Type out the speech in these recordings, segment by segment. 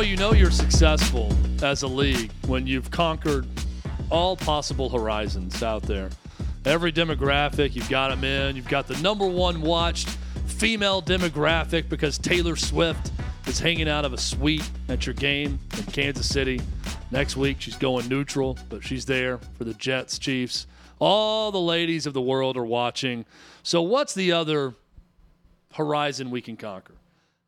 Boy, you know you're successful as a league when you've conquered all possible horizons out there. Every demographic, you've got them in. You've got the number one watched female demographic because Taylor Swift is hanging out of a suite at your game in Kansas City. Next week, she's going neutral, but she's there for the Jets, Chiefs. All the ladies of the world are watching. So, what's the other horizon we can conquer?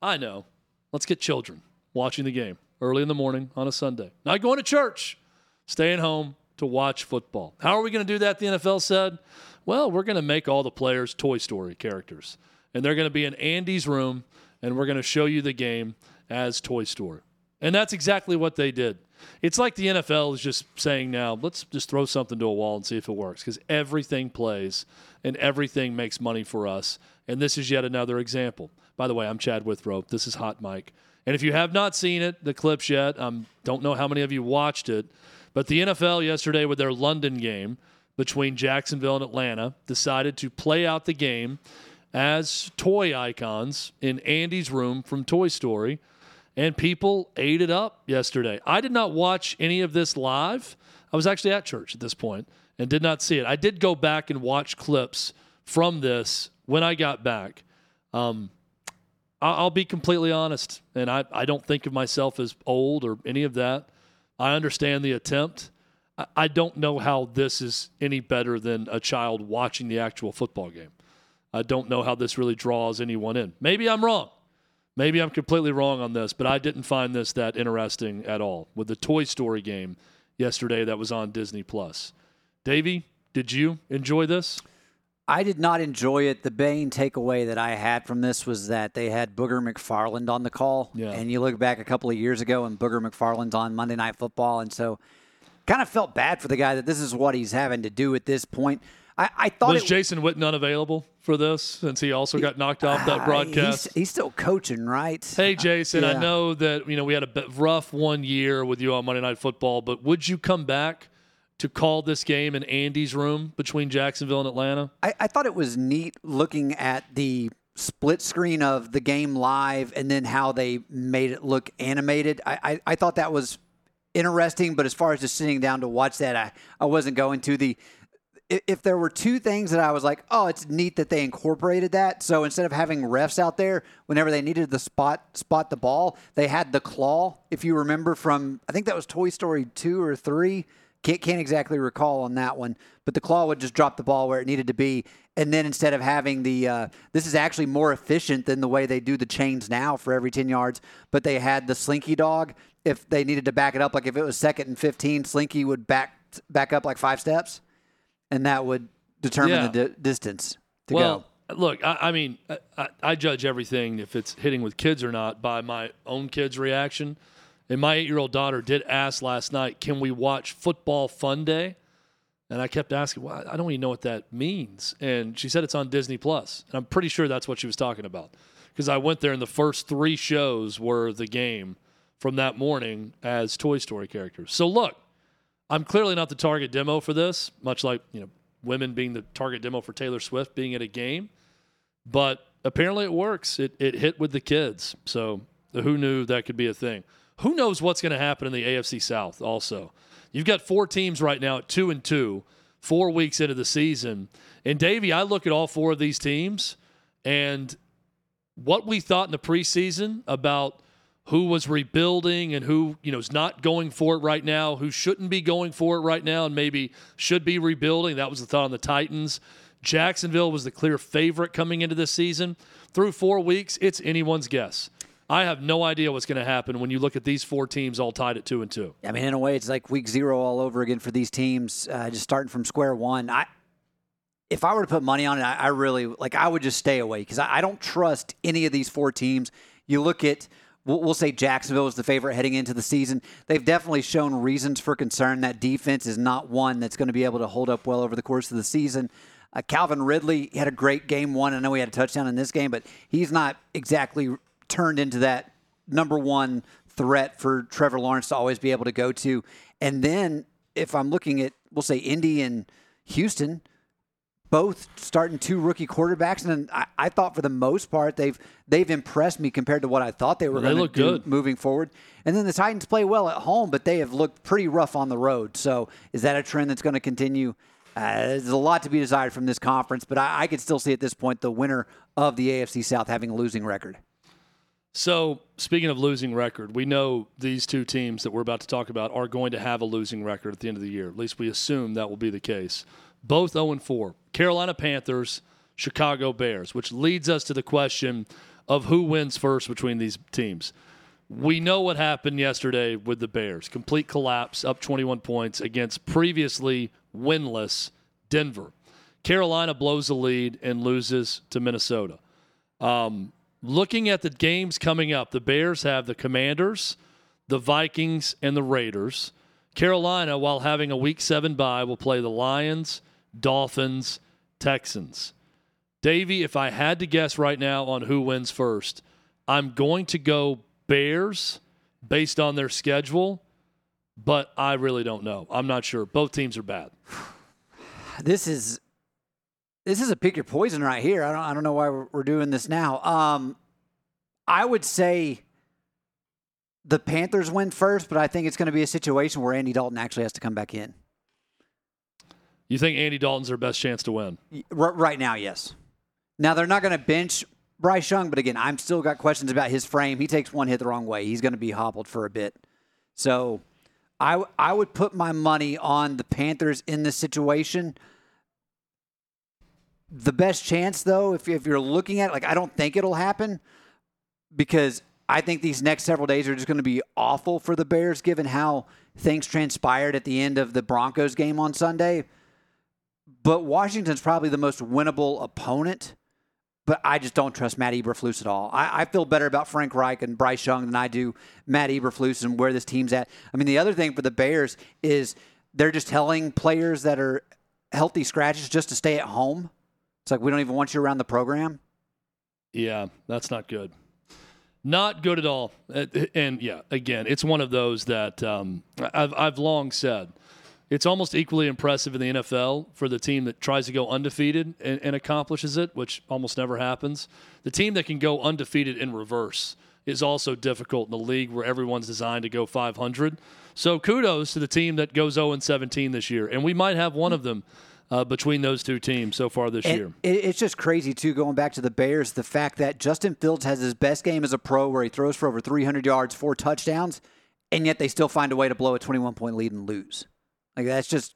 I know. Let's get children watching the game early in the morning on a Sunday. Not going to church, staying home to watch football. How are we going to do that? The NFL said, well, we're going to make all the players Toy Story characters. And they're going to be in Andy's room, and we're going to show you the game as Toy Story. And that's exactly what they did. It's like the NFL is just saying now, let's just throw something to a wall and see if it works because everything plays and everything makes money for us. And this is yet another example. By the way, I'm Chad Withrow. This is Hot Mic. And if you have not seen it, the clips yet, I um, don't know how many of you watched it, but the NFL yesterday with their London game between Jacksonville and Atlanta decided to play out the game as toy icons in Andy's room from Toy Story, and people ate it up yesterday. I did not watch any of this live. I was actually at church at this point and did not see it. I did go back and watch clips from this when I got back. Um, I'll be completely honest, and I, I don't think of myself as old or any of that. I understand the attempt. I don't know how this is any better than a child watching the actual football game. I don't know how this really draws anyone in. Maybe I'm wrong. Maybe I'm completely wrong on this, but I didn't find this that interesting at all with the Toy Story game yesterday that was on Disney Plus. Davey, did you enjoy this? I did not enjoy it. The main takeaway that I had from this was that they had Booger McFarland on the call. Yeah. And you look back a couple of years ago and Booger McFarland's on Monday Night Football. And so kind of felt bad for the guy that this is what he's having to do at this point. I, I thought was it, Jason Witten unavailable for this since he also got knocked off that ah, broadcast. He's, he's still coaching, right? Hey, Jason, yeah. I know that you know we had a rough one year with you on Monday Night Football, but would you come back to call this game in Andy's room between Jacksonville and Atlanta? I, I thought it was neat looking at the split screen of the game live and then how they made it look animated. I, I, I, thought that was interesting, but as far as just sitting down to watch that, I, I wasn't going to. The if there were two things that I was like, oh, it's neat that they incorporated that. So instead of having refs out there whenever they needed the spot spot the ball, they had the claw. If you remember from, I think that was Toy Story two or three can't, can't exactly recall on that one, but the claw would just drop the ball where it needed to be. And then instead of having the, uh, this is actually more efficient than the way they do the chains now for every 10 yards, but they had the slinky dog. If they needed to back it up, like if it was second and 15, slinky would back, back up like five steps, and that would determine yeah. the di- distance to well, go. Look, I, I mean, I, I judge everything if it's hitting with kids or not by my own kids' reaction. And my eight year old daughter did ask last night, can we watch Football Fun Day? And I kept asking, well, I don't even know what that means. And she said it's on Disney Plus. And I'm pretty sure that's what she was talking about. Because I went there and the first three shows were the game from that morning as Toy Story characters. So look, I'm clearly not the target demo for this, much like, you know, women being the target demo for Taylor Swift being at a game. But apparently it works. It, it hit with the kids. So who knew that could be a thing? Who knows what's going to happen in the AFC South also? You've got four teams right now at 2 and 2, 4 weeks into the season. And Davey, I look at all four of these teams and what we thought in the preseason about who was rebuilding and who, you know, is not going for it right now, who shouldn't be going for it right now and maybe should be rebuilding. That was the thought on the Titans. Jacksonville was the clear favorite coming into this season. Through 4 weeks, it's anyone's guess. I have no idea what's going to happen when you look at these four teams all tied at two and two. I mean, in a way, it's like week zero all over again for these teams, uh, just starting from square one. I, if I were to put money on it, I, I really like. I would just stay away because I, I don't trust any of these four teams. You look at we'll, we'll say Jacksonville is the favorite heading into the season. They've definitely shown reasons for concern. That defense is not one that's going to be able to hold up well over the course of the season. Uh, Calvin Ridley had a great game one. I know he had a touchdown in this game, but he's not exactly turned into that number one threat for Trevor Lawrence to always be able to go to. And then if I'm looking at, we'll say Indy and Houston, both starting two rookie quarterbacks, and I, I, thought for the most part they've they've impressed me compared to what I thought they were going to do good. moving forward. And then the Titans play well at home, but they have looked pretty rough on the road. So is that a trend that's going to continue? Uh, there's a lot to be desired from this conference, but I, I could still see at this point the winner of the AFC South having a losing record. So, speaking of losing record, we know these two teams that we're about to talk about are going to have a losing record at the end of the year. At least we assume that will be the case. Both 0 4. Carolina Panthers, Chicago Bears, which leads us to the question of who wins first between these teams. We know what happened yesterday with the Bears. Complete collapse, up 21 points against previously winless Denver. Carolina blows the lead and loses to Minnesota. Um, looking at the games coming up, the Bears have the Commanders, the Vikings, and the Raiders. Carolina, while having a week seven bye, will play the Lions, Dolphins, Texans. Davey, if I had to guess right now on who wins first, I'm going to go Bears based on their schedule, but I really don't know. I'm not sure. Both teams are bad. This is this is a pick your poison right here. I don't I don't know why we're, we're doing this now. Um, I would say the Panthers win first, but I think it's going to be a situation where Andy Dalton actually has to come back in. You think Andy Dalton's their best chance to win? R- right now, yes. Now they're not going to bench Bryce Young, but again, I'm still got questions about his frame. He takes one hit the wrong way. He's going to be hobbled for a bit. So I, I would put my money on the Panthers in this situation. The best chance, though, if, if you're looking at it, like, I don't think it'll happen because I think these next several days are just going to be awful for the Bears given how things transpired at the end of the Broncos game on Sunday. But Washington's probably the most winnable opponent. But I just don't trust Matt Eberflus at all. I, I, feel better about Frank Reich and Bryce Young than I do Matt Eberflus and where this team's at. I mean, the other thing for the Bears is they're just telling players that are healthy scratches just to stay at home. It's like we don't even want you around the program. Yeah, that's not good. Not good at all. And yeah, again, it's one of those that um, I've, I've long said it's almost equally impressive in the NFL for the team that tries to go undefeated and, and, accomplishes it, which almost never happens. The team that can go undefeated in reverse is also difficult in the league where everyone's designed to go 500. So kudos to the team that goes 0 17 this year, and we might have one of them uh, between those two teams so far this and year. It's just crazy, too, going back to the Bears, the fact that Justin Fields has his best game as a pro where he throws for over 300 yards, four touchdowns, and yet they still find a way to blow a 21 point lead and lose. Like, that's just,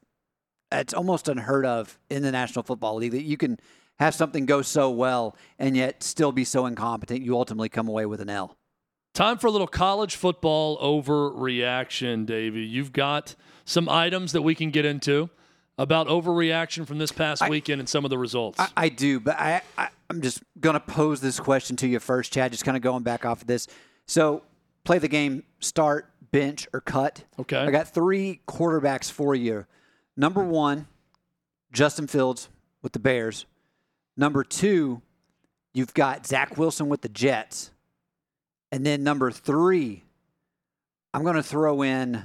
that's almost unheard of in the National Football League that you can have something go so well and yet still be so incompetent. You ultimately come away with an L. Time for a little college football overreaction, Davey. You've got some items that we can get into about overreaction from this past I, weekend and some of the results? I, I do, but I, I am just gonna pose this question to you first, Chad. Just kind of going back off of this. So play the game, start, bench, or cut. Okay. I got three quarterbacks for you. Number one, Justin Fields with the Bears. Number two, you've got Zach Wilson with the Jets. And then number three, I'm going to throw in.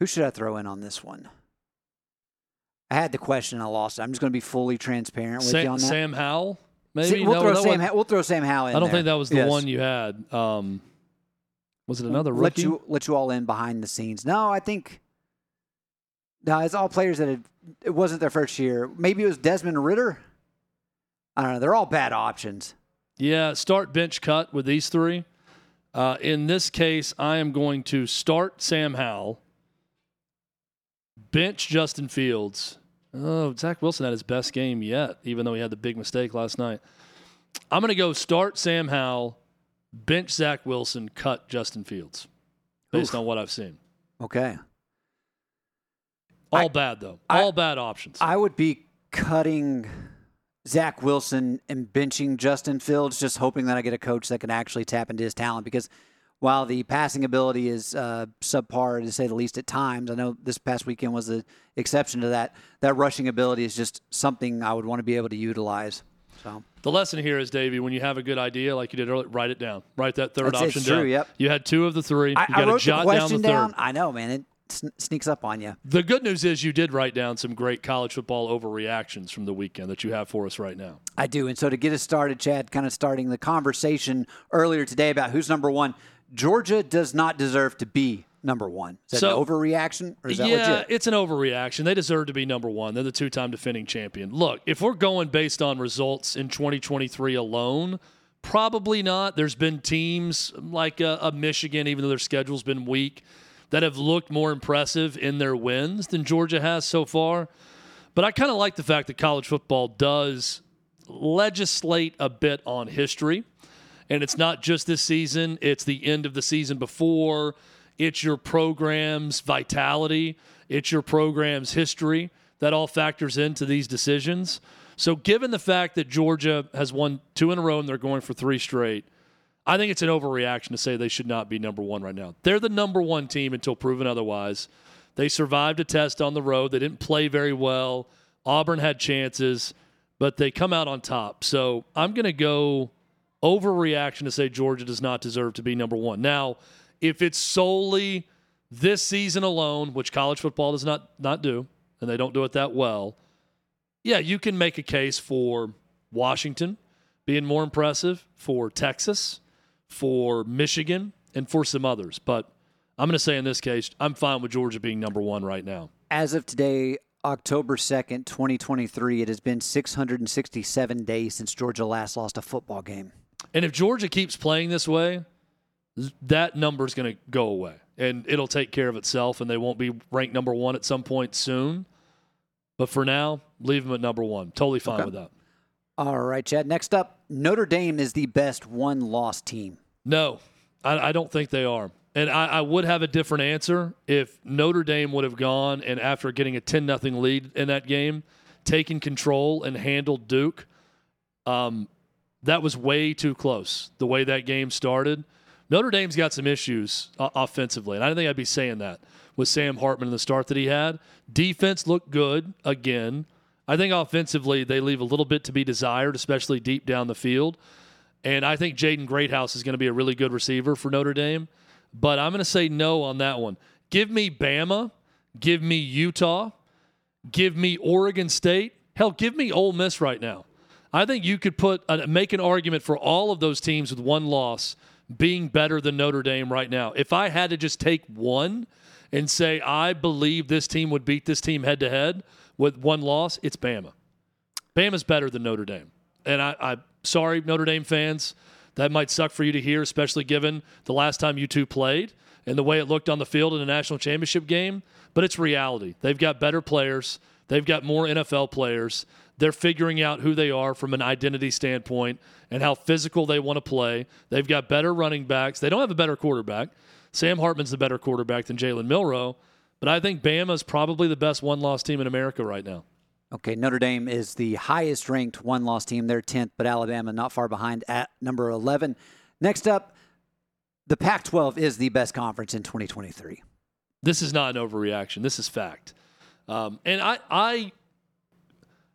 Who should I throw in on this one? I had the question, I lost it. I'm just going to be fully transparent with Sam, you on that. Sam Howell, maybe we'll no, throw Sam. we'll throw Sam Howell in. I don't there. think that was the yes. one you had. Um, was it another rookie? Let you let you all in behind the scenes. No, I think. No, it's all players that had. It wasn't their first year. Maybe it was Desmond Ridder. I don't know. They're all bad options. Yeah, start bench cut with these three. Uh, in this case, I am going to start Sam Howell, bench Justin Fields, Oh, Zach Wilson had his best game yet, even though he had the big mistake last night. I'm going to go start Sam Howell, bench Zach Wilson, cut Justin Fields, based Oof. on what I've seen. Okay. All I, bad though. All I, bad options. I would be cutting Zach Wilson and benching Justin Fields, just hoping that I get a coach that can actually tap into his talent. Because while the passing ability is uh, subpar, to say the least, at times, I know this past weekend was the exception to that. That rushing ability is just something I would want to be able to utilize. So the lesson here is, Davey, when you have a good idea like you did earlier, write it down. Write that third That's, option it's down. True, yep. You had two of the three. I, you got wrote to jot the question down the third. I know, man. It sneaks up on you. The good news is you did write down some great college football overreactions from the weekend that you have for us right now. I do. And so to get us started, Chad, kind of starting the conversation earlier today about who's number one, Georgia does not deserve to be number one. Is that So- an overreaction or is that yeah, legit? it's an overreaction. They deserve to be number one. They're the two-time defending champion. Look, if we're going based on results in 2023 alone, probably not. There's been teams like uh, a, a Michigan, even though their schedule's been weak, that have looked more impressive in their wins than Georgia has so far. But I kind of like the fact that college football does legislate a bit on history. And it's not just this season, it's the end of the season before, it's your program's vitality, it's your program's history that all factors into these decisions. So, given the fact that Georgia has won two in a row and they're going for three straight, I think it's an overreaction to say they should not be number one right now. They're the number one team until proven otherwise. They survived a test on the road. They didn't play very well. Auburn had chances, but they come out on top. So I'm going to go overreaction to say Georgia does not deserve to be number one. Now, if it's solely this season alone, which college football does not not do, and they don't do it that well, yeah, you can make a case for Washington being more impressive, for Texas, for Michigan, and for some others. But I'm going to say in this case, I'm fine with Georgia being number one right now. As of today, October 2nd, 2023, it has been 667 days since Georgia last lost a football game. And if Georgia keeps playing this way, that number is going to go away and it'll take care of itself and they won't be ranked number one at some point soon. But for now, leave them at number one. Totally fine Okay. with that. All right, Chad. Next up, Notre Dame is the best one loss team. No, I, I don't think they are. And I, I would have a different answer if Notre Dame would have gone and after getting a 10 nothing lead in that game, taken control and handled Duke. Um, that was way too close the way that game started. Notre Dame's got some issues uh, offensively, and I don't think I'd be saying that with Sam Hartman in the start that he had. Defense looked good again. I think offensively they leave a little bit to be desired, especially deep down the field. And I think Jaden Greathouse is going to be a really good receiver for Notre Dame. But I'm going to say no on that one. Give me Bama. Give me Utah. Give me Oregon State. Hell, give me Ole Miss right now. I think you could put make an argument for all of those teams with one loss being better than Notre Dame right now. If I had to just take one and say I believe this team would beat this team head to head with one loss, it's Bama. Bama's better than Notre Dame. And I, I'm sorry, Notre Dame fans, that might suck for you to hear, especially given the last time you two played and the way it looked on the field in a national championship game. But it's reality. They've got better players, they've got more NFL players. They're figuring out who they are from an identity standpoint and how physical they want to play. They've got better running backs. They don't have a better quarterback. Sam Hartman's the better quarterback than Jalen Milroe. But I think Bama's probably the best one loss team in America right now. Okay, Notre Dame is the highest ranked one loss team. They're 10th, but Alabama not far behind at number 11. Next up, the Pac 12 is the best conference in 2023. This is not an overreaction. This is fact. Um, and I, I,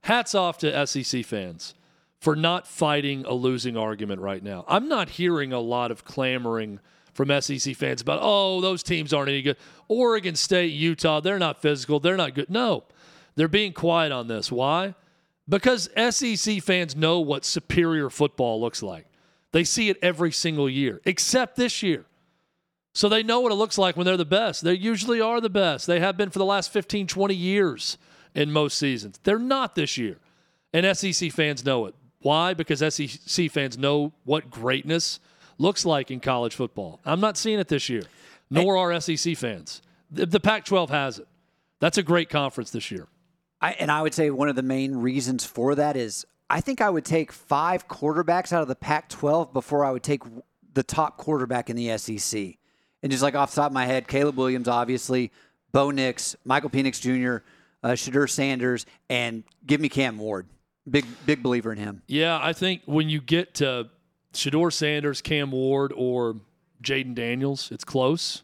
hats off to SEC fans for not fighting a losing argument right now. I'm not hearing a lot of clamoring from SEC fans about, oh, those teams aren't any good. Oregon State, Utah, they're not physical. They're not good. No, they're being quiet on this. Why? Because SEC fans know what superior football looks like. They see it every single year, except this year. So they know what it looks like when they're the best. They usually are the best. They have been for the last 15, 20 years in most seasons. They're not this year. And SEC fans know it. Why? Because SEC fans know what greatness looks like in college football. I'm not seeing it this year, nor are SEC fans. The, Pac 12 has it. That's a great conference this year. I, and I would say one of the main reasons for that is I think I would take five quarterbacks out of the Pac 12 before I would take the top quarterback in the SEC. And just like off the top of my head, Caleb Williams, obviously, Bo Nix, Michael Penix Jr., uh, Shedeur Sanders, and give me Cam Ward. Big big believer in him. Yeah, I think when you get to Shedeur Sanders, Cam Ward, or Jayden Daniels, it's close.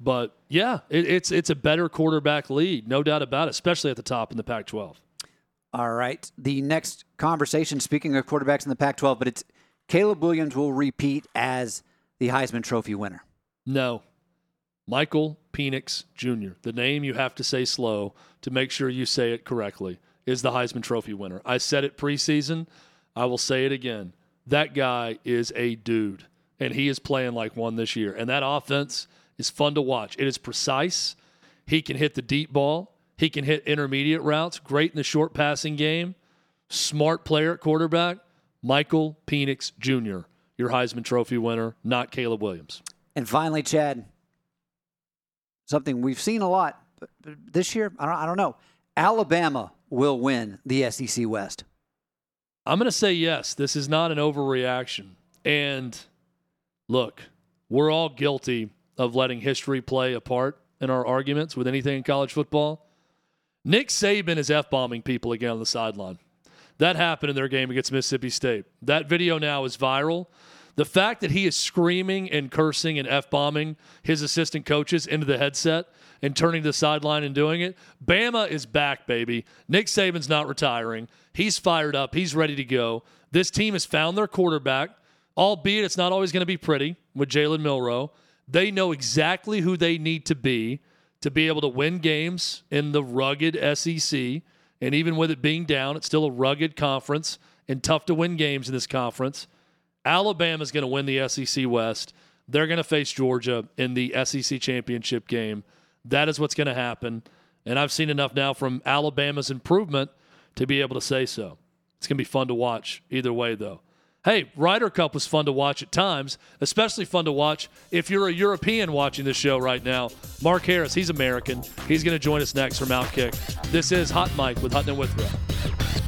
But yeah, it, it's it's a better quarterback lead, no doubt about it, especially at the top in the Pac-12. All right. The next conversation, speaking of quarterbacks in the Pac 12, but it's Caleb Williams will repeat as the Heisman Trophy winner. No. Michael Penix Jr., the name you have to say slow to make sure you say it correctly, is the Heisman Trophy winner. I said it preseason. I will say it again. That guy is a dude, and he is playing like one this year. And that offense is fun to watch. It is precise. He can hit the deep ball. He can hit intermediate routes, great in the short passing game, smart player at quarterback. Michael Penix Jr., your Heisman Trophy winner, not Caleb Williams. And finally, Chad, something we've seen a lot this year, I don't, I don't know. Alabama will win the SEC West. I'm going to say yes. This is not an overreaction. And look, we're all guilty of letting history play a part in our arguments with anything in college football. Nick Saban is F bombing people again on the sideline. That happened in their game against Mississippi State. That video now is viral. The fact that he is screaming and cursing and F bombing his assistant coaches into the headset and turning to the sideline and doing it, Bama is back, baby. Nick Saban's not retiring. He's fired up. He's ready to go. This team has found their quarterback, albeit it's not always going to be pretty with Jalen Milroe. They know exactly who they need to be to be able to win games in the rugged SEC. And even with it being down, it's still a rugged conference and tough to win games in this conference. Alabama's going to win the SEC West. They're going to face Georgia in the SEC championship game. That is what's going to happen. And I've seen enough now from Alabama's improvement to be able to say so. It's going to be fun to watch either way, though. Hey, Ryder Cup was fun to watch at times, especially fun to watch if you're a European watching this show right now. Mark Harris, he's American. He's going to join us next from Outkick. This is Hot Mic with Hutton and Withrow.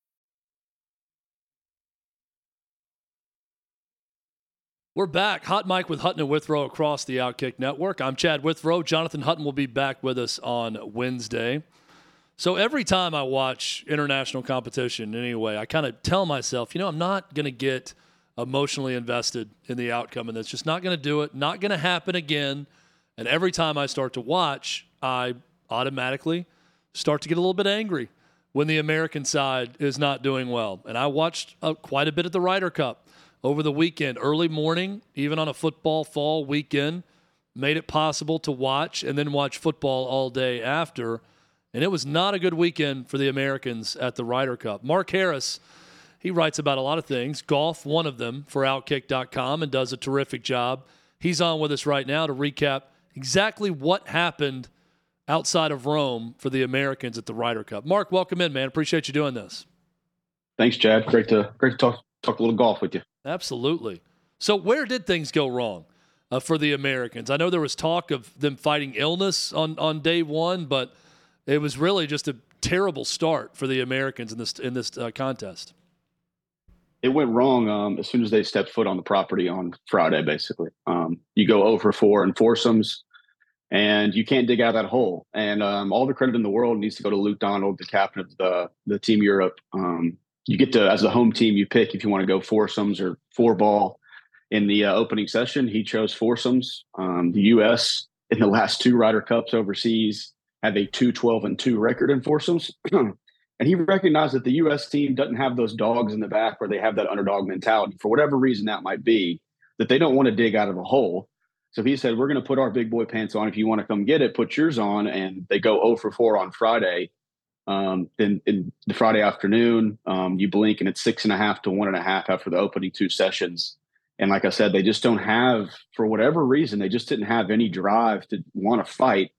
We're back. Hot Mic with Hutton and Withrow across the Outkick Network. I'm Chad Withrow. Jonathan Hutton will be back with us on Wednesday. So every time I watch international competition, anyway, I kind of tell myself, you know, I'm not going to get emotionally invested in the outcome, and that's just not going to do it. Not going to happen again. And every time I start to watch, I automatically start to get a little bit angry when the American side is not doing well. And I watched uh, quite a bit of the Ryder Cup over the weekend, early morning, even on a football fall weekend, made it possible to watch and then watch football all day after. And it was not a good weekend for the Americans at the Ryder Cup. Mark Harris, he writes about a lot of things, golf, one of them, for Outkick.com, and does a terrific job. He's on with us right now to recap exactly what happened outside of Rome for the Americans at the Ryder Cup. Mark, welcome in, man. Appreciate you doing this. Thanks, Chad. Great to great to talk talk a little golf with you. Absolutely. So, where did things go wrong uh, for the Americans? I know there was talk of them fighting illness on, on day one, but it was really just a terrible start for the Americans in this in this uh, contest. It went wrong um, as soon as they stepped foot on the property on Friday. Basically, um, you go over four in foursomes, and you can't dig out that hole. And um, all the credit in the world needs to go to Luke Donald, the captain of the the Team Europe. You get to as a home team you pick if you want to go foursomes or four ball in the uh, opening session he chose foursomes. Um, the us in the last two Ryder cups overseas have a 212 and 2 record in foursomes. And he recognized that the us team doesn't have those dogs in the back where they have that underdog mentality. For whatever reason that might be that they don't want to dig out of a hole. So he said we're going to put our big boy pants on. If you want to come get it put yours on. And they go 0 for 4 on friday um, then in the Friday afternoon, um, you blink and it's six and a half to one and a half after the opening two sessions. And like I said, they just don't have, for whatever reason, they just didn't have any drive to want to fight.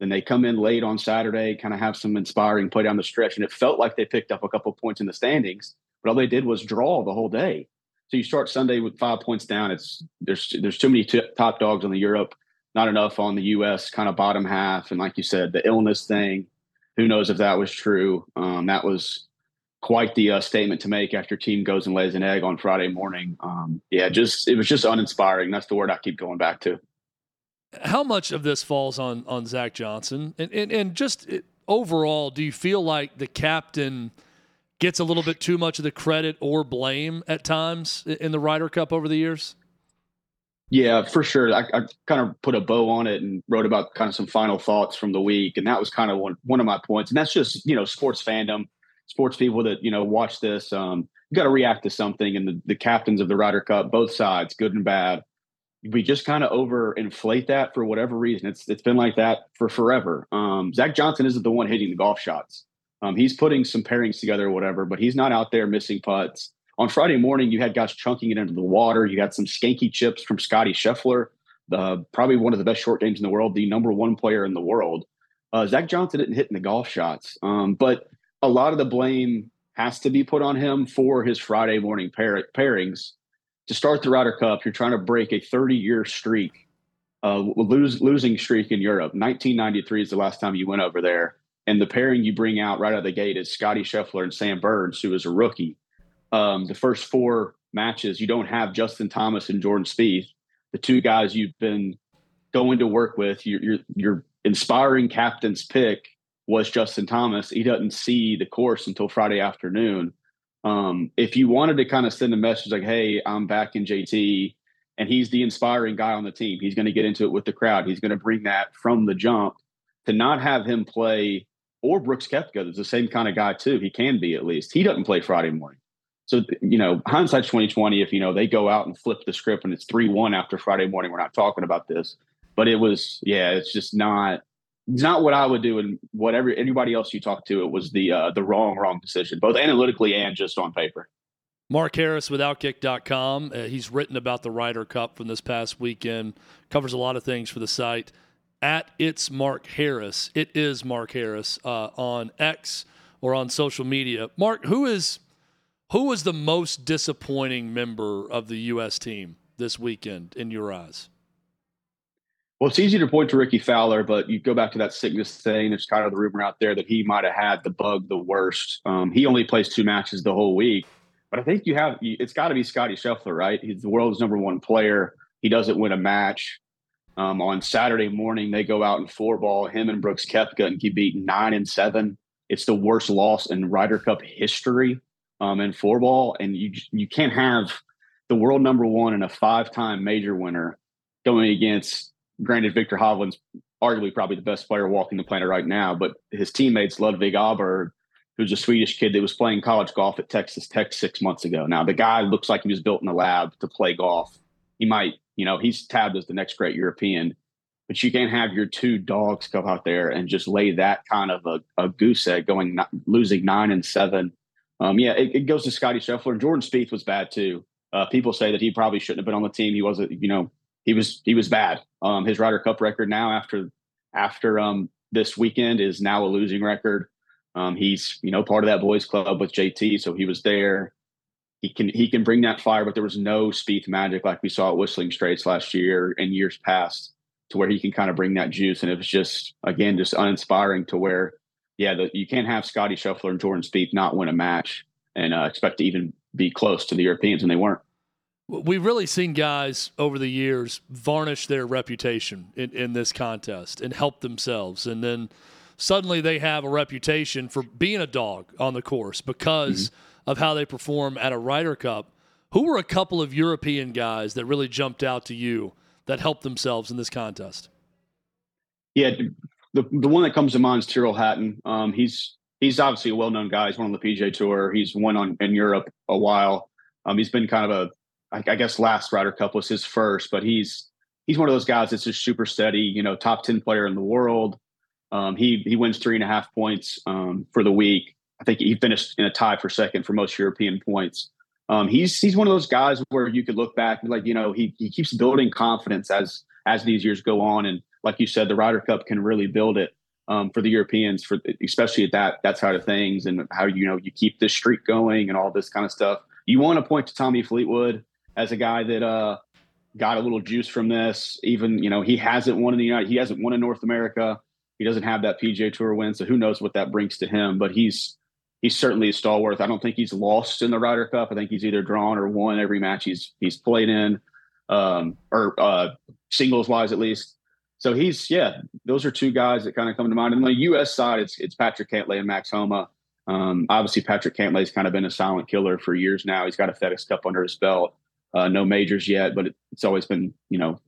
Then they come in late on Saturday, kind of have some inspiring play down the stretch, and it felt like they picked up a couple points in the standings. But all they did was draw the whole day. So you start Sunday with five points down. It's there's there's too many t- top dogs on the Europe, not enough on the U.S. kind of bottom half. And like you said, the illness thing. Who knows if that was true? Um, that was quite the uh, statement to make after team goes and lays an egg on Friday morning. Um, yeah, just it was just uninspiring. That's the word I keep going back to. How much of this falls on on Zach Johnson, and and, and just it, overall, do you feel like the captain gets a little bit too much of the credit or blame at times in the Ryder Cup over the years? Yeah, for sure. I, I, kind of put a bow on it and wrote about kind of some final thoughts from the week, and that was kind of one one of my points. And that's just you know sports fandom sports people that you know watch this um, you got to react to something and the, the captains of the Ryder Cup both sides good and bad we just kind of overinflate that for whatever reason it's it's been like that for forever um, Zach Johnson isn't the one hitting the golf shots um, he's putting some pairings together or whatever but he's not out there missing putts on Friday morning you had guys chunking it into the water you had some skanky chips from Scotty Scheffler the probably one of the best short games in the world the number one player in the world uh, Zach Johnson didn't hit in the golf shots um, but a lot of the blame has to be put on him for his Friday morning pair- pairings. To start the Ryder Cup, you're trying to break a 30 year streak, uh, lose, losing streak in Europe. 1993 is the last time you went over there. And the pairing you bring out right out of the gate is Scotty Scheffler and Sam Burns, who is a rookie. Um, the first four matches, you don't have Justin Thomas and Jordan Spieth, the two guys you've been going to work with. Your your, your inspiring captain's pick was Justin Thomas. He doesn't see the course until Friday afternoon. Um, if you wanted to kind of send a message like, "Hey, I'm back in JT," and he's the inspiring guy on the team, he's going to get into it with the crowd. He's going to bring that from the jump. To not have him play, or Brooks Koepka, is the same kind of guy too. He can be at least. He doesn't play Friday morning. So you know, hindsight 2020. If you know they go out and flip the script and it's three one after Friday morning, we're not talking about this. But it was, yeah, it's just not not what I would do, and whatever anybody else you talk to, it was the uh, the wrong wrong decision, both analytically and just on paper. Mark Harris with Outkick.com. Uh, he's written about the Ryder Cup from this past weekend. Covers a lot of things for the site. At it's Mark Harris. It is Mark Harris uh, on X or on social media. Mark, who is who was the most disappointing member of the U.S. team this weekend in your eyes? Well, it's easy to point to Rickie Fowler, but you go back to that sickness thing. There's kind of the rumor out there that he might have had the bug the worst. Um, he only plays two matches the whole week, but I think you have it's got to be Scotty Scheffler, right? He's the world's number one player. He doesn't win a match. Um, on Saturday morning, they go out in four ball. Him and Brooks Koepka and he beat nine and seven. It's the worst loss in Ryder Cup history um, in four ball, and you you can't have the world number one and a five time major winner going against granted, Viktor Hovland's arguably probably the best player walking the planet right now, but his teammates, Ludvig Åberg, who's a Swedish kid that was playing college golf at Texas Tech six months ago. Now, the guy looks like he was built in a lab to play golf. He might, you know, he's tabbed as the next great European, but you can't have your two dogs go out there and just lay that kind of a, a goose egg going, losing nine and seven. Um, yeah, it, it, goes to Scotty Scheffler. Jordan Spieth was bad too. Uh, people say that he probably shouldn't have been on the team. He wasn't, you know, he was he was bad. Um, his Ryder Cup record now after after um, this weekend is now a losing record. Um, he's you know part of that boys club with JT, so he was there. He can he can bring that fire, but there was no Spieth magic like we saw at Whistling Straits last year and years past, to where he can kind of bring that juice. And it was just again just uninspiring to where yeah, the, you can't have Scotty Scheffler and Jordan Spieth not win a match and uh, expect to even be close to the Europeans, and they weren't. We've really seen guys over the years varnish their reputation in, in this contest and help themselves. And then suddenly they have a reputation for being a dog on the course because mm-hmm. of how they perform at a Ryder Cup. Who were a couple of European guys that really jumped out to you that helped themselves in this contest? Yeah, the, the one that comes to mind is Tyrrell Hatton. Um, he's he's obviously a well known guy. He's won on the PGA Tour. He's won on in Europe a while. Um, he's been kind of a I, I guess last Ryder Cup was his first, but he's he's one of those guys that's just super steady. You know, top ten player in the world. Um, he he wins three and a half points um, for the week. I think he finished in a tie for second for most European points. Um, he's he's one of those guys where you could look back and like you know he he keeps building confidence as as these years go on, and like you said, the Ryder Cup can really build it um, for the Europeans, for especially at that that side of things, and how you know you keep this streak going and all this kind of stuff. You want to point to Tommy Fleetwood as a guy that uh, got a little juice from this. Even you know he hasn't won in the United, he hasn't won in North America. He doesn't have that PGA Tour win, so who knows what that brings to him? But he's he's certainly a stalwart. I don't think he's lost in the Ryder Cup. I think he's either drawn or won every match he's he's played in, um, or uh, singles wise at least. So he's yeah, those are two guys that kind of come to mind. And on the U.S. side, it's it's Patrick Cantlay and Max Homa. Um, obviously, Patrick Cantlay's kind of been a silent killer for years now. He's got a FedEx Cup under his belt. Uh, no majors yet, but it, it's always been you know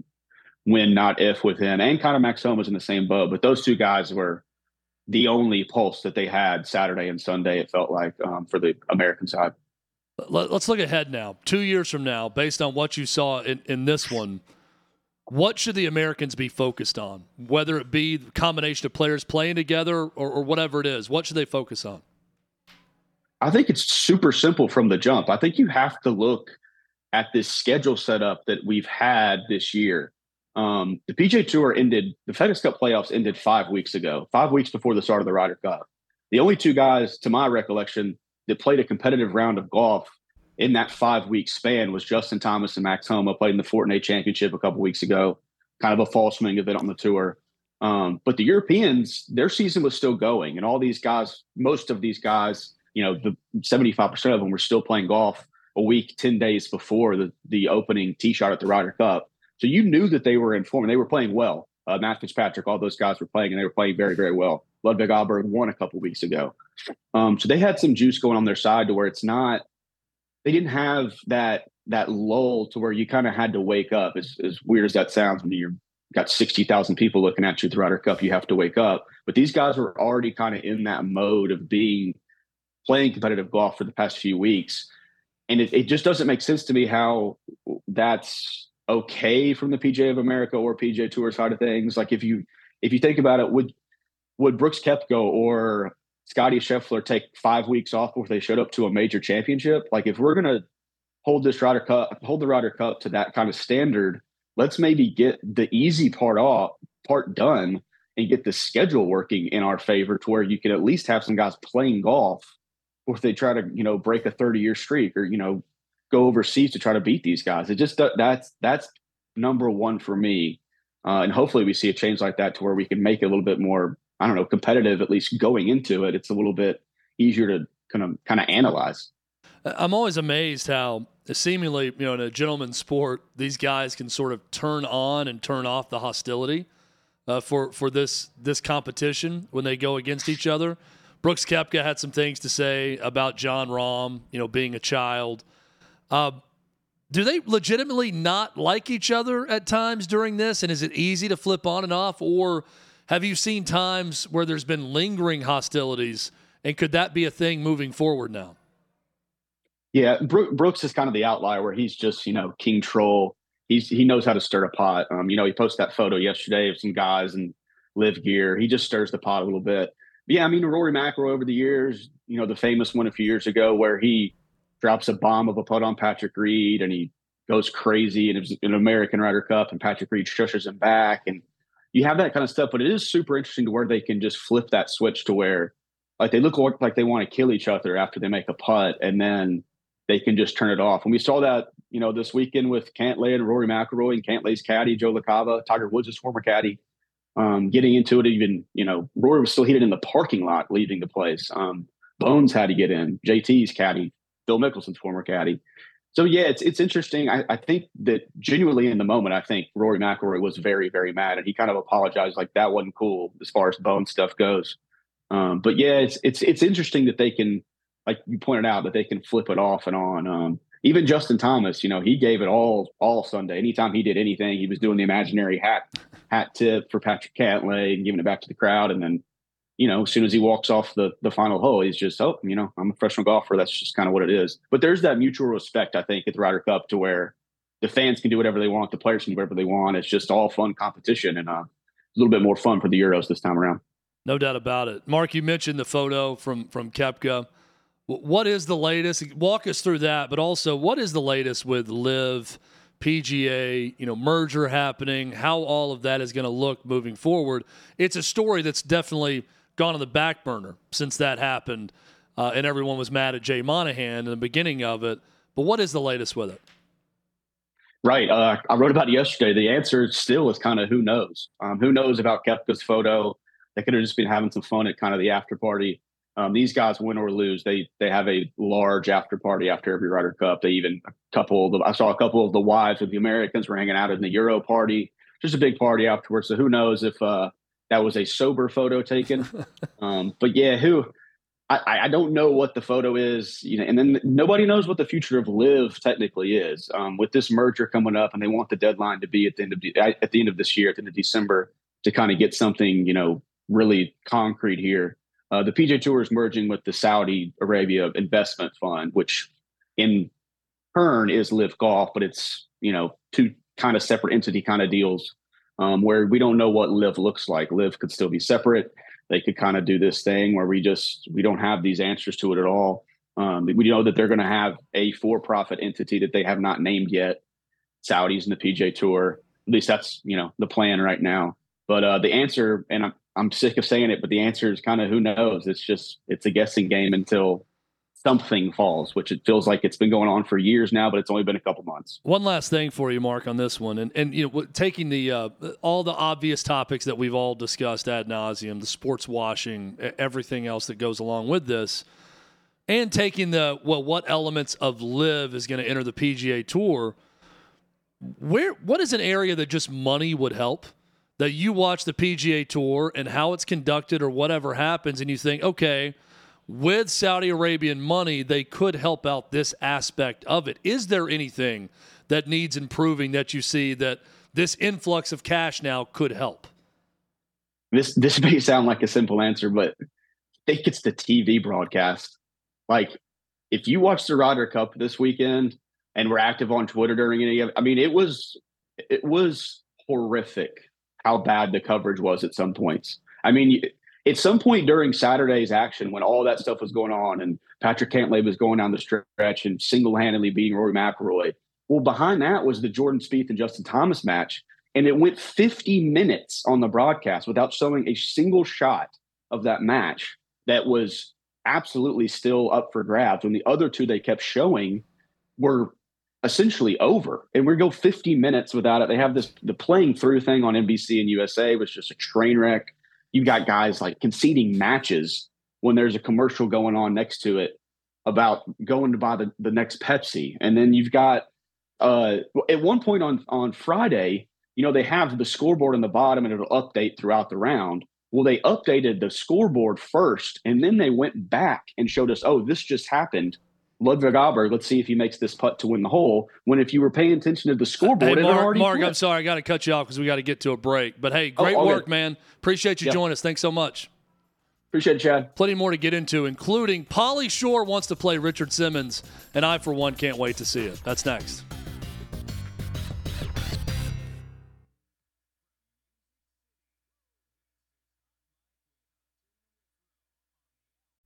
when not if with him. And kind of Max Homa's in the same boat. But those two guys were the only pulse that they had Saturday and Sunday. It felt like um, for the American side. Let's look ahead now. Two years from now, based on what you saw in, in this one, what should the Americans be focused on? Whether it be the combination of players playing together or, or whatever it is, what should they focus on? I think it's super simple from the jump. I think you have to look at this schedule setup that we've had this year. Um, the PGA Tour ended, the FedEx Cup playoffs ended five weeks ago, five weeks before the start of the Ryder Cup. The only two guys, to my recollection, that played a competitive round of golf in that five week span was Justin Thomas and Max Homa played in the Fortinet Championship a couple weeks ago, kind of a fall swing event on the tour. Um, but the Europeans, their season was still going, and all these guys, most of these guys, you know, the 75% of them were still playing golf a week, 10 days before the, the opening tee shot at the Ryder Cup. So you knew that they were in form and they were playing well. Uh, Matt Fitzpatrick, all those guys were playing and they were playing very, very well. Ludvig Åberg won a couple weeks ago. Um, so they had some juice going on their side to where it's not, they didn't have that that lull to where you kind of had to wake up. As, as weird as that sounds, when you've got 60,000 people looking at you throughout a cup, you have to wake up. But these guys were already kind of in that mode of being playing competitive golf for the past few weeks. And it, it just doesn't make sense to me how that's okay from the PGA of America or PGA Tour side of things. Like if you if you think about it, would would Brooks Koepka or Scotty Scheffler take five weeks off before they showed up to a major championship? Like if we're gonna hold this Ryder Cup, hold the Ryder Cup to that kind of standard, let's maybe get the easy part off, part done, and get the schedule working in our favor to where you can at least have some guys playing golf or if they try to, you know, break a 30 year streak or, you know, go overseas to try to beat these guys. It just that's that's number one for me. Uh, and hopefully we see a change like that to where we can make it a little bit more, I don't know, competitive, at least going into it. It's a little bit easier to kind of kind of analyze. I'm always amazed how seemingly, you know, in a gentleman's sport, these guys can sort of turn on and turn off the hostility uh, for for this this competition when they go against each other. Brooks Koepka had some things to say about Jon Rahm, you know, being a child. Uh, do they legitimately not like each other at times during this? And is it easy to flip on and off? Or have you seen times where there's been lingering hostilities? And could that be a thing moving forward now? Yeah, Brooks is kind of the outlier where he's just, you know, king troll. He's he knows how to stir a pot. Um, you know, he posted that photo yesterday of some guys in LIV gear. He just stirs the pot a little bit. But yeah, I mean, Rory McIlroy over the years, you know, the famous one a few years ago where he drops a bomb of a putt on Patrick Reed and he goes crazy and it's an American Ryder Cup and Patrick Reed shushes him back and you have that kind of stuff. But it is super interesting to where they can just flip that switch to where like they look like they want to kill each other after they make a putt and then they can just turn it off. And we saw that, you know, this weekend with Cantlay and Rory McIlroy and Cantlay's caddy, Joe LaCava, Tiger Woods' former caddy, um, getting into it. Even, you know, Rory was still heated in the parking lot leaving the place. Um, Bones had to get in. JT's caddy Phil Mickelson's former caddy. So yeah, it's it's interesting. I, I, think that genuinely in the moment, I think Rory McIlroy was very very mad, and he kind of apologized like that wasn't cool as far as bone stuff goes. Um, but yeah, it's it's it's interesting that they can, like you pointed out, that they can flip it off and on. Um, even Justin Thomas, you know, he gave it all all Sunday. Anytime he did anything, he was doing the imaginary hat hat tip for Patrick Cantlay and giving it back to the crowd, and then you know, as soon as he walks off the the final hole, he's just, oh, you know, I'm a professional golfer. That's just kind of what it is. But there's that mutual respect, I think, at the Ryder Cup to where the fans can do whatever they want, the players can do whatever they want. It's just all fun competition and uh, a little bit more fun for the Euros this time around. No doubt about it. Mark, you mentioned the photo from from Koepka. What is the latest? Walk us through that, but also what is the latest with LIV PGA, you know, merger happening, how all of that is going to look moving forward. It's a story that's definitely gone on the back burner since that happened, uh, and everyone was mad at Jay Monahan in the beginning of it. But what is the latest with it? Right. Uh, I wrote about it yesterday. The answer still is kind of who knows. Um, who knows about Koepka's photo? They could have just been having some fun at kind of the after party. Um, these guys win or lose, they they have a large after party after every Ryder Cup. They even a couple of the, I saw a couple of the wives of the Americans were hanging out in the Euro party. Just a big party afterwards. So who knows if uh, that was a sober photo taken? um, but yeah, who I, I don't know what the photo is, you know, and then nobody knows what the future of LIV technically is. Um, with this merger coming up, and they want the deadline to be at the end of at the end of this year, at the end of December, to kind of get something, you know, really concrete here. Uh, the PGA Tour is merging with the Saudi Arabia Investment Fund, which in turn is LIV Golf, but it's you know two kind of separate entity kind of deals um, where we don't know what LIV looks like. LIV could still be separate. They could kind of do this thing where we just we don't have these answers to it at all. Um, we know that they're going to have a for-profit entity that they have not named yet. Saudis and the PGA Tour. At least that's you know the plan right now. But uh, the answer, and I'm I'm sick of saying it, but the answer is kind of who knows. It's just it's a guessing game until something falls, which it feels like it's been going on for years now, but it's only been a couple months. One last thing for you, Mark, on this one, and and you know, taking the uh, all the obvious topics that we've all discussed ad nauseum, the sports washing, everything else that goes along with this, and taking the well, what elements of LIV is going to enter the PGA Tour. Where what is an area that just money would help? that you watch the PGA Tour and how it's conducted or whatever happens, and you think, okay, with Saudi Arabian money, they could help out this aspect of it. Is there anything that needs improving that you see that this influx of cash now could help? This this may sound like a simple answer, but I think it's the TV broadcast. Like, if you watch the Ryder Cup this weekend and were active on Twitter during any of, I mean, it was it was horrific how bad the coverage was at some points. I mean, at some point during Saturday's action, when all that stuff was going on, and Patrick Cantlay was going down the stretch and single-handedly beating Rory McIlroy. Well, behind that was the Jordan Spieth and Justin Thomas match, and it went 50 minutes on the broadcast without showing a single shot of that match that was absolutely still up for grabs. When the other two they kept showing were essentially over. And we go 50 minutes without it. They have this the playing through thing on NBC and USA was just a train wreck. You've got guys like conceding matches when there's a commercial going on next to it about going to buy the, the next Pepsi. And then you've got uh, at one point on on Friday, you know, they have the scoreboard on the bottom and it'll update throughout the round. Well, they updated the scoreboard first, and then they went back and showed us, oh, this just happened Ludvig Åberg, let's see if he makes this putt to win the hole. When if you were paying attention to the scoreboard, hey, Mark, Mark I'm sorry, I got to cut you off because we got to get to a break. But hey, oh, great oh, work, man. Appreciate you yeah. joining us. Thanks so much. Appreciate it, Chad. Plenty more to get into, including Pauly Shore wants to play Richard Simmons, and I, for one, can't wait to see it. That's next.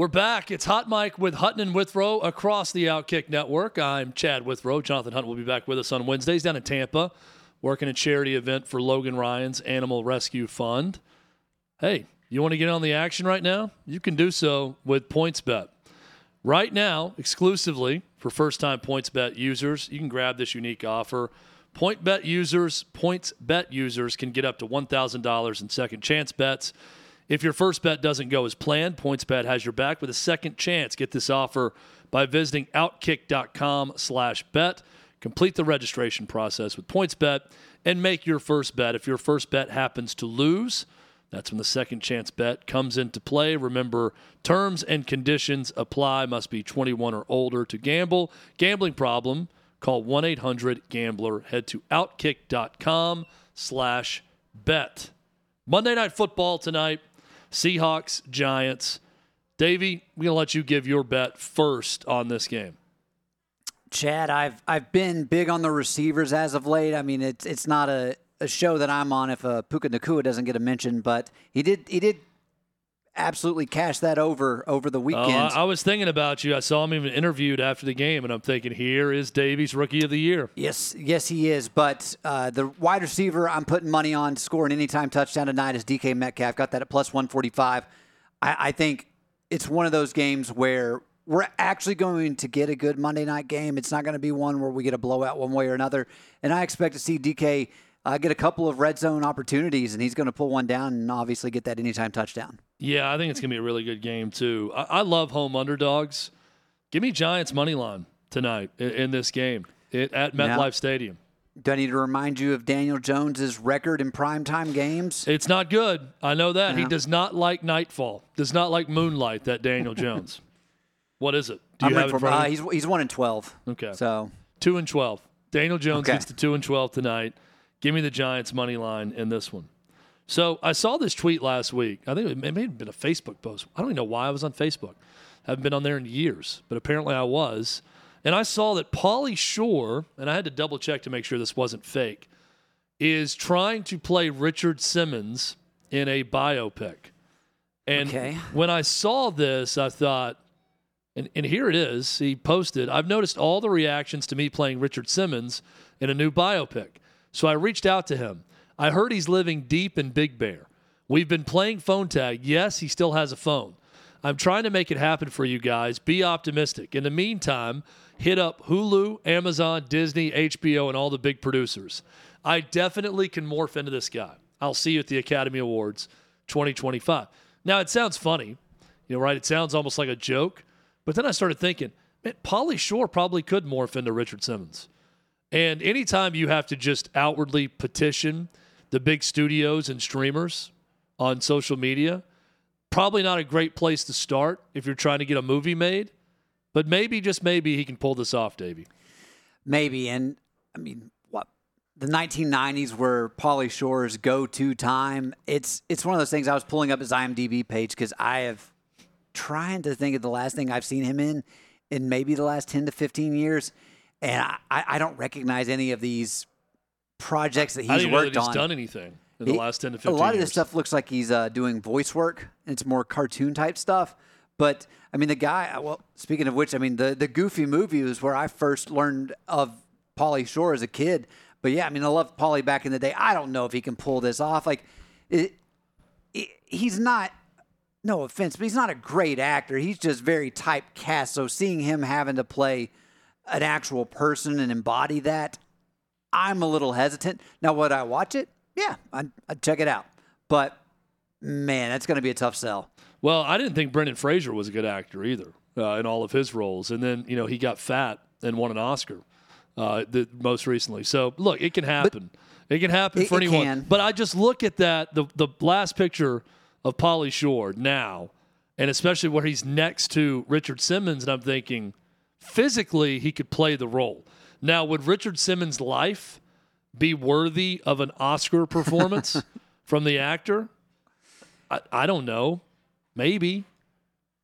We're back. It's Hot Mic with Hutton and Withrow across the Outkick Network. I'm Chad Withrow. Jonathan Hutton will be back with us on Wednesdays down in Tampa, working a charity event for Logan Ryan's Animal Rescue Fund. Hey, you want to get on the action right now? You can do so with PointsBet. Right now, exclusively for first-time PointsBet users, you can grab this unique offer. PointsBet users, PointsBet users can get up to $1,000 in second chance bets if your first bet doesn't go as planned, PointsBet has your back with a second chance. Get this offer by visiting outkick.com slash bet. Complete the registration process with PointsBet and make your first bet. If your first bet happens to lose, that's when the second chance bet comes into play. Remember, terms and conditions apply. Must be 21 or older to gamble. Gambling problem? Call 1-800-GAMBLER. Head to outkick.com slash bet. Monday Night Football tonight. Seahawks, Giants. Davey, we're going to let you give your bet first on this game. Chad, I've I've been big on the receivers as of late. I mean, it's it's not a, a show that I'm on if uh, Puka Nacua doesn't get a mention, but he did he did absolutely cash that over over the weekend. Uh, I, I was thinking about you. I saw him even interviewed after the game, and I'm thinking, here is Davey's Rookie of the Year. Yes, yes, he is. But uh, the wide receiver I'm putting money on scoring anytime touchdown tonight is DK Metcalf. Got that at plus 145. I, I think it's one of those games where we're actually going to get a good Monday night game. It's not going to be one where we get a blowout one way or another. And I expect to see DK uh, get a couple of red zone opportunities, and he's going to pull one down and obviously get that anytime touchdown. Yeah, I think it's going to be a really good game, too. I, I love home underdogs. Give me Giants money line tonight in, in this game it, at MetLife now, Stadium. Do I need to remind you of Daniel Jones's record in primetime games? It's not good. I know that. He does not like nightfall, does not like moonlight, that Daniel Jones. what is it? Do you I'm have it for, uh, he's, he's 1 and 12. Okay. So 2 and 12. Daniel Jones okay. gets to 2 and 12 tonight. Give me the Giants money line in this one. So I saw this tweet last week. I think it may have been a Facebook post. I don't even know why I was on Facebook. I haven't been on there in years, but apparently I was. And I saw that Pauly Shore, and I had to double check to make sure this wasn't fake, is trying to play Richard Simmons in a biopic. And okay. when I saw this, I thought, and, and here it is. He posted, I've noticed all the reactions to me playing Richard Simmons in a new biopic. So I reached out to him. I heard he's living deep in Big Bear. We've been playing phone tag. Yes, he still has a phone. I'm trying to make it happen for you guys. Be optimistic. In the meantime, hit up Hulu, Amazon, Disney, HBO, and all the big producers. I definitely can morph into this guy. I'll see you at the Academy Awards 2025. Now, it sounds funny, you know, right? It sounds almost like a joke. But then I started thinking, man, Pauly Shore probably could morph into Richard Simmons. And anytime you have to just outwardly petition the big studios and streamers on social media, probably not a great place to start if you're trying to get a movie made. But maybe, just maybe, he can pull this off, Davey. Maybe. And I mean, what the 1990s were Pauly Shore's go-to time. It's it's one of those things. I was pulling up his IMDb page because I have trying to think of the last thing I've seen him in in maybe the last 10 to 15 years and I, I don't recognize any of these projects that he's worked that he's on. Done anything in the he, last ten to fifteen? A lot years. of this stuff looks like he's uh, doing voice work. And it's more cartoon type stuff. But I mean, the guy. Uh, well, speaking of which, I mean, the the Goofy movie was where I first learned of Pauly Shore as a kid. But yeah, I mean, I loved Pauly back in the day. I don't know if he can pull this off. Like, it, it, he's not. No offense, but he's not a great actor. He's just very typecast. So seeing him having to play an actual person and embody that, I'm a little hesitant. Now, would I watch it? Yeah, I'd, I'd check it out. But man, that's going to be a tough sell. Well, I didn't think Brendan Fraser was a good actor either uh, in all of his roles, and then you know he got fat and won an Oscar uh, the, most recently. So look, it can happen. But it can happen it, for anyone. Can. But I just look at that the the last picture of Pauly Shore now, and especially where he's next to Richard Simmons, and I'm thinking physically he could play the role. Now, would Richard Simmons' life be worthy of an Oscar performance from the actor? I, I don't know. Maybe.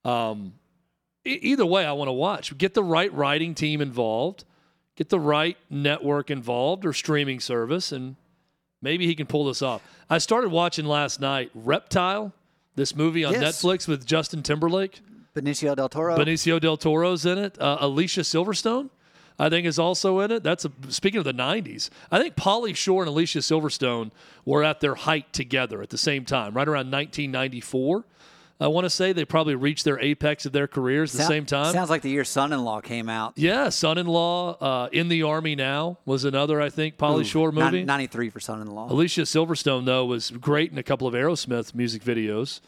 Um, e- either way, I want to watch. Get the right writing team involved, get the right network involved or streaming service, and maybe he can pull this off. I started watching last night Reptile, this movie on yes. Netflix with Justin Timberlake. Benicio del Toro. Benicio del Toro's in it. Uh, Alicia Silverstone, I think, is also in it. That's a, speaking of the '90s. I think Pauly Shore and Alicia Silverstone were at their height together at the same time, right around 1994. I want to say they probably reached their apex of their careers at the same time. Sounds like the year Son-in-Law came out. Yeah, Son-in-Law, uh, In the Army Now was another, I think, Pauly Shore movie. 93 for Son-in-Law. Alicia Silverstone, though, was great in a couple of Aerosmith music videos.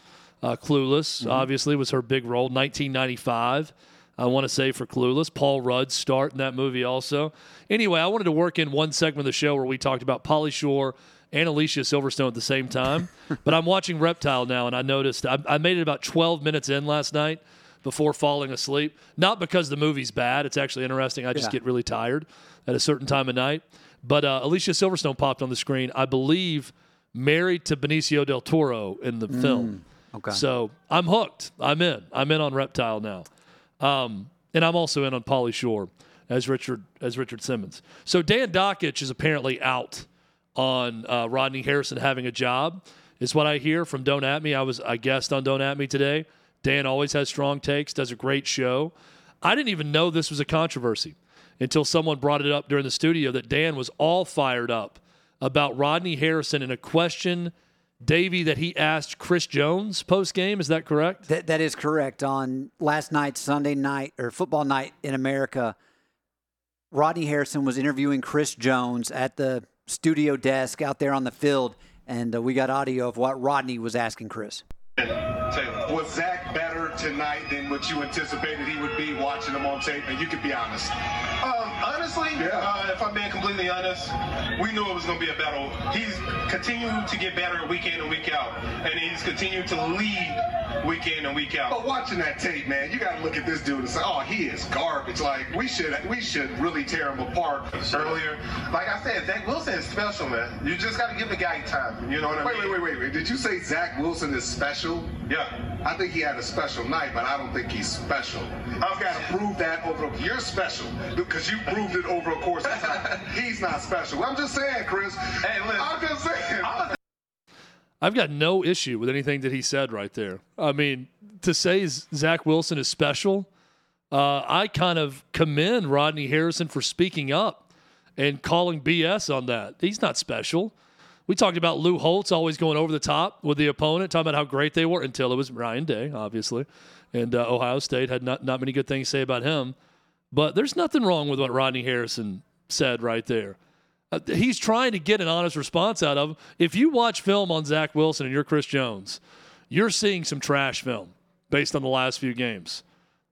Uh, Clueless, mm-hmm. obviously, was her big role. 1995. I want to say for Clueless. Paul Rudd's start in that movie also. Anyway, I wanted to work in one segment of the show where we talked about Pauly Shore and Alicia Silverstone at the same time. but I'm watching Reptile now, and I noticed I, I made it about 12 minutes in last night before falling asleep. Not because the movie's bad; it's actually interesting. I just Yeah. get really tired at a certain time of night. But uh, Alicia Silverstone popped on the screen. I believe married to Benicio del Toro in the film. Okay. So I'm hooked. I'm in. I'm in on Reptile now, um, and I'm also in on Pauly Shore as Richard as Richard Simmons. So Dan Dakich is apparently out on uh, Rodney Harrison having a job, is what I hear from Don't At Me. I was I guest on Don't At Me today. Dan always has strong takes, does a great show. I didn't even know this was a controversy until someone brought it up during the studio that Dan was all fired up about Rodney Harrison in a question, Davey, that he asked Chris Jones post game. Is that correct? That that is correct. On last night, Sunday night or football night in America, Rodney Harrison was interviewing Chris Jones at the studio desk out there on the field, and uh, we got audio of what Rodney was asking Chris. Was Zach better tonight than what you anticipated he would be watching him on tape? And you could be honest. Um, honestly, uh, if I'm being completely honest, we knew it was going to be a battle. He's continuing to get better week in and week out, and he's continuing to lead week in and week out. But watching that tape, man, you got to look at this dude and say, "Oh, he is garbage." Like we should, we should really tear him apart. Earlier, like I said, Zach Wilson is special, man. You just got to give the guy time. You know what I Wait, mean? wait, wait, wait, wait. Did you say Zach Wilson is special? Yeah. I think he had a special night, but I don't think he's special. I've got to prove that over. You're special because you proved it over a course of time. he's not special. I'm just saying, Chris. Hey, listen. I'm just saying. I've got no issue with anything that he said right there. I mean, to say Z- Zach Wilson is special, uh, I kind of commend Rodney Harrison for speaking up and calling BS on that. He's not special. We talked about Lou Holtz always going over the top with the opponent, talking about how great they were until it was Ryan Day, obviously. And uh, Ohio State had not, not many good things to say about him. But there's nothing wrong with what Rodney Harrison said right there. Uh, he's trying to get an honest response out of him. If you watch film on Zach Wilson and you're Chris Jones, you're seeing some trash film based on the last few games.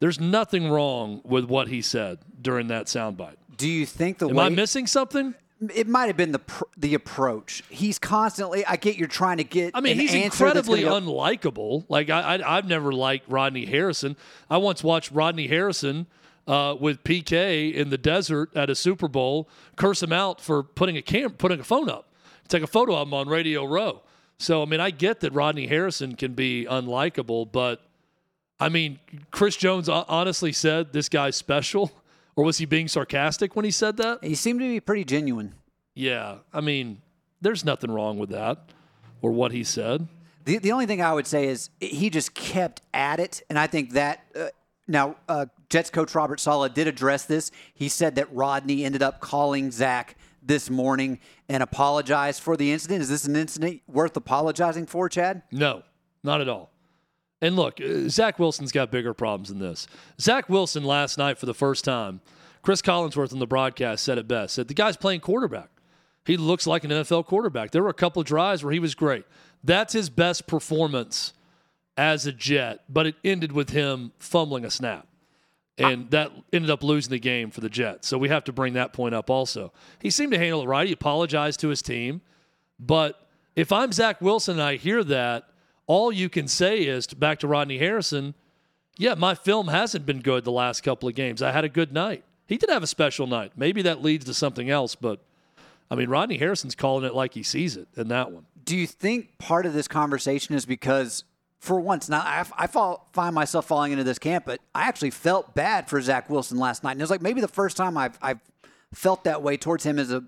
There's nothing wrong with what he said during that soundbite. Do you think the Am way I missing something? It might have been the pr- the approach? He's constantly. I get you're trying to get. I mean, an he's incredibly go- unlikable. Like I, I, I've never liked Rodney Harrison. I once watched Rodney Harrison uh, with PK in the desert at a Super Bowl curse him out for putting a cam, putting a phone up, take a photo of him on Radio Row. So I mean, I get that Rodney Harrison can be unlikable, but I mean, Chris Jones honestly said this guy's special, or was he being sarcastic when he said that? He seemed to be pretty genuine. Yeah, I mean, there's nothing wrong with that or what he said. The, the only thing I would say is he just kept at it, and I think that uh, now uh, Jets coach Robert Saleh did address this. He said that Rodney ended up calling Zach this morning and apologized for the incident. Is this an incident worth apologizing for, Chad? No, not at all. And look, uh, Zach Wilson's got bigger problems than this. Zach Wilson last night for the first time, Chris Collinsworth on the broadcast said it best. Said the guy's playing quarterback. He looks like an NFL quarterback. There were a couple of drives where he was great. That's his best performance as a Jet, but it ended with him fumbling a snap. And that ended up losing the game for the Jets. So we have to bring that point up also. He seemed to handle it right. He apologized to his team. But if I'm Zach Wilson and I hear that, all you can say is back to Rodney Harrison, yeah, my film hasn't been good the last couple of games. I had a good night. He did have a special night. Maybe that leads to something else, but I mean, Rodney Harrison's calling it like he sees it in that one. Do you think part of this conversation is because, for once, now I, I fall, find myself falling into this camp, but I actually felt bad for Zach Wilson last night. And it was like maybe the first time I've, I've felt that way towards him as a,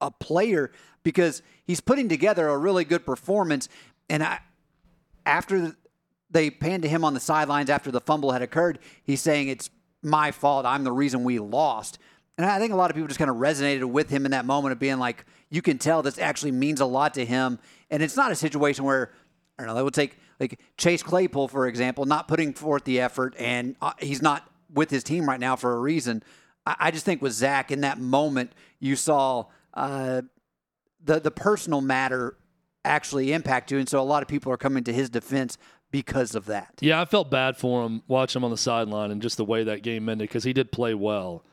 a player because he's putting together a really good performance. And I, after they panned to him on the sidelines after the fumble had occurred, he's saying it's my fault. I'm the reason we lost. And I think a lot of people just kind of resonated with him in that moment of being like, you can tell this actually means a lot to him. And it's not a situation where, I don't know, they would take like Chase Claypool, for example, not putting forth the effort, and uh, he's not with his team right now for a reason. I just think with Zach in that moment, you saw uh, the the personal matter actually impact you, and so a lot of people are coming to his defense because of that. Yeah, I felt bad for him watching him on the sideline and just the way that game ended because he did play well,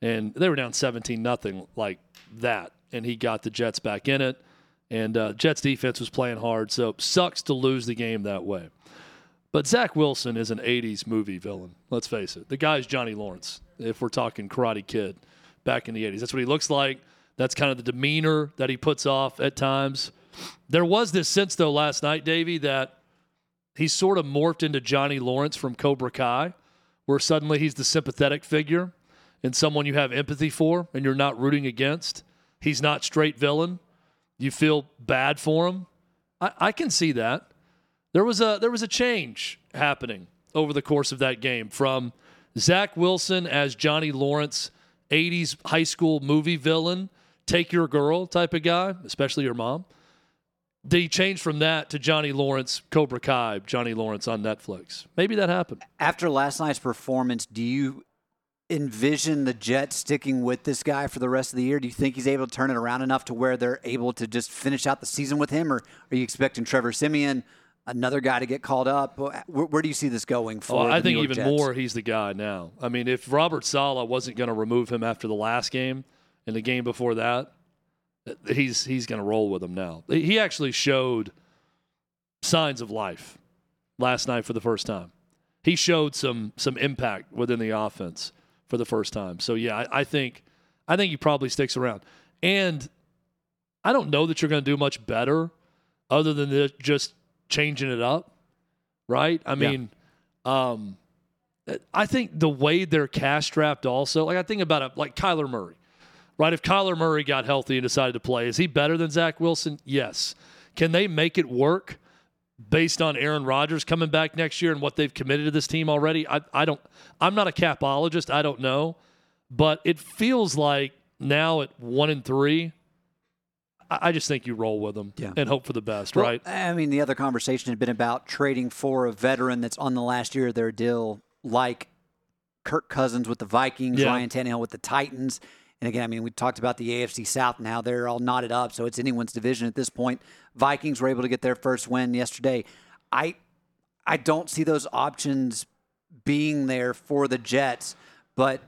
and they were down seventeen nothing like that, and he got the Jets back in it, and uh, Jets defense was playing hard, so sucks to lose the game that way. But Zach Wilson is an '80s movie villain. Let's face it, the guy's Johnny Lawrence. If we're talking Karate Kid back in the '80s, that's what he looks like. That's kind of the demeanor that he puts off at times. There was this sense, though, last night, Davey, that he sort of morphed into Johnny Lawrence from Cobra Kai, where suddenly he's the sympathetic figure and someone you have empathy for and you're not rooting against. He's not straight villain. You feel bad for him. I, I can see that. There was a there was a change happening over the course of that game from Zach Wilson as Johnny Lawrence, 80s high school movie villain, take your girl type of guy, especially your mom. They changed from that to Johnny Lawrence, Cobra Kai, Johnny Lawrence on Netflix. Maybe that happened. After last night's performance, do you envision the Jets sticking with this guy for the rest of the year? Do you think he's able to turn it around enough to where they're able to just finish out the season with him, or are you expecting Trevor Siemian, another guy to get called up? Where, where do you see this going oh, for? Oh, I think even Jets? more he's the guy now. I mean, if Robert Saleh wasn't going to remove him after the last game and the game before that, he's he's going to roll with him now. He actually showed signs of life last night for the first time. He showed some some impact within the offense for the first time. So yeah, I, I think I think he probably sticks around. And I don't know that you're going to do much better other than just changing it up, right? I mean, yeah. um, I think the way they're cash strapped also, like I think about it, like Kyler Murray right? If Kyler Murray got healthy and decided to play, is he better than Zach Wilson? Yes. Can they make it work based on Aaron Rodgers coming back next year and what they've committed to this team already? I, I don't. I'm not a capologist. I don't know, but it feels like now at one and three. I just think you roll with them yeah. and hope for the best, well, right? I mean, the other conversation had been about trading for a veteran that's on the last year of their deal, like Kirk Cousins with the Vikings, yeah. Ryan Tannehill with the Titans. And again, I mean, we talked about the AFC South now. They're all knotted up, so it's anyone's division at this point. Vikings were able to get their first win yesterday. I I don't see those options being there for the Jets, but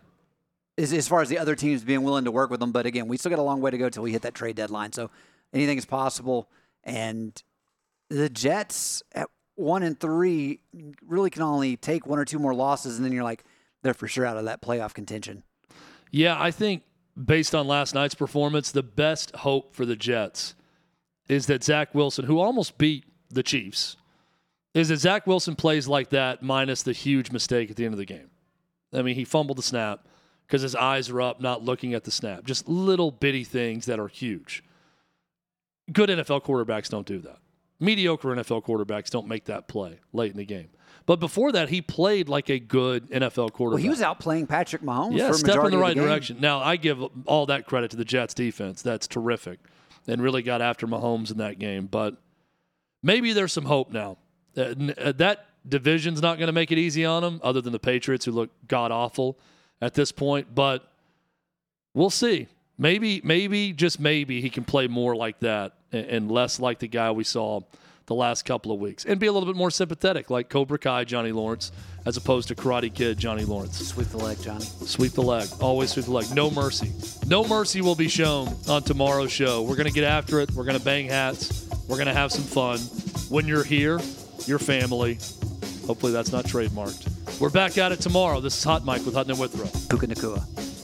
as, as far as the other teams being willing to work with them, but again, we still got a long way to go till we hit that trade deadline. So anything is possible. And the Jets at one and three really can only take one or two more losses, and then you're like, they're for sure out of that playoff contention. Yeah, I think based on last night's performance, the best hope for the Jets is that Zach Wilson, who almost beat the Chiefs, is that Zach Wilson plays like that minus the huge mistake at the end of the game. I mean, he fumbled the snap because his eyes are up, not looking at the snap. Just little bitty things that are huge. Good NFL quarterbacks don't do that. Mediocre NFL quarterbacks don't make that play late in the game. But before that, he played like a good NFL quarterback. Well, he was out playing Patrick Mahomes. Yeah, step in the right the direction. Now, I give all that credit to the Jets defense. That's terrific, and really got after Mahomes in that game. But maybe there's some hope now. Uh, uh, that division's not going to make it easy on them, other than the Patriots, who look god awful at this point. But we'll see. Maybe, maybe, just maybe, he can play more like that and less like the guy we saw the last couple of weeks and be a little bit more sympathetic, like Cobra Kai Johnny Lawrence, as opposed to Karate Kid Johnny Lawrence. Sweep the leg, Johnny. Sweep the leg. Always sweep the leg. No mercy. No mercy will be shown on tomorrow's show. We're going to get after it. We're going to bang hats. We're going to have some fun. When you're here, your family. Hopefully that's not trademarked. We're back at it tomorrow. This is Hot Mic with Hutton and Withrow. Puka Nacua.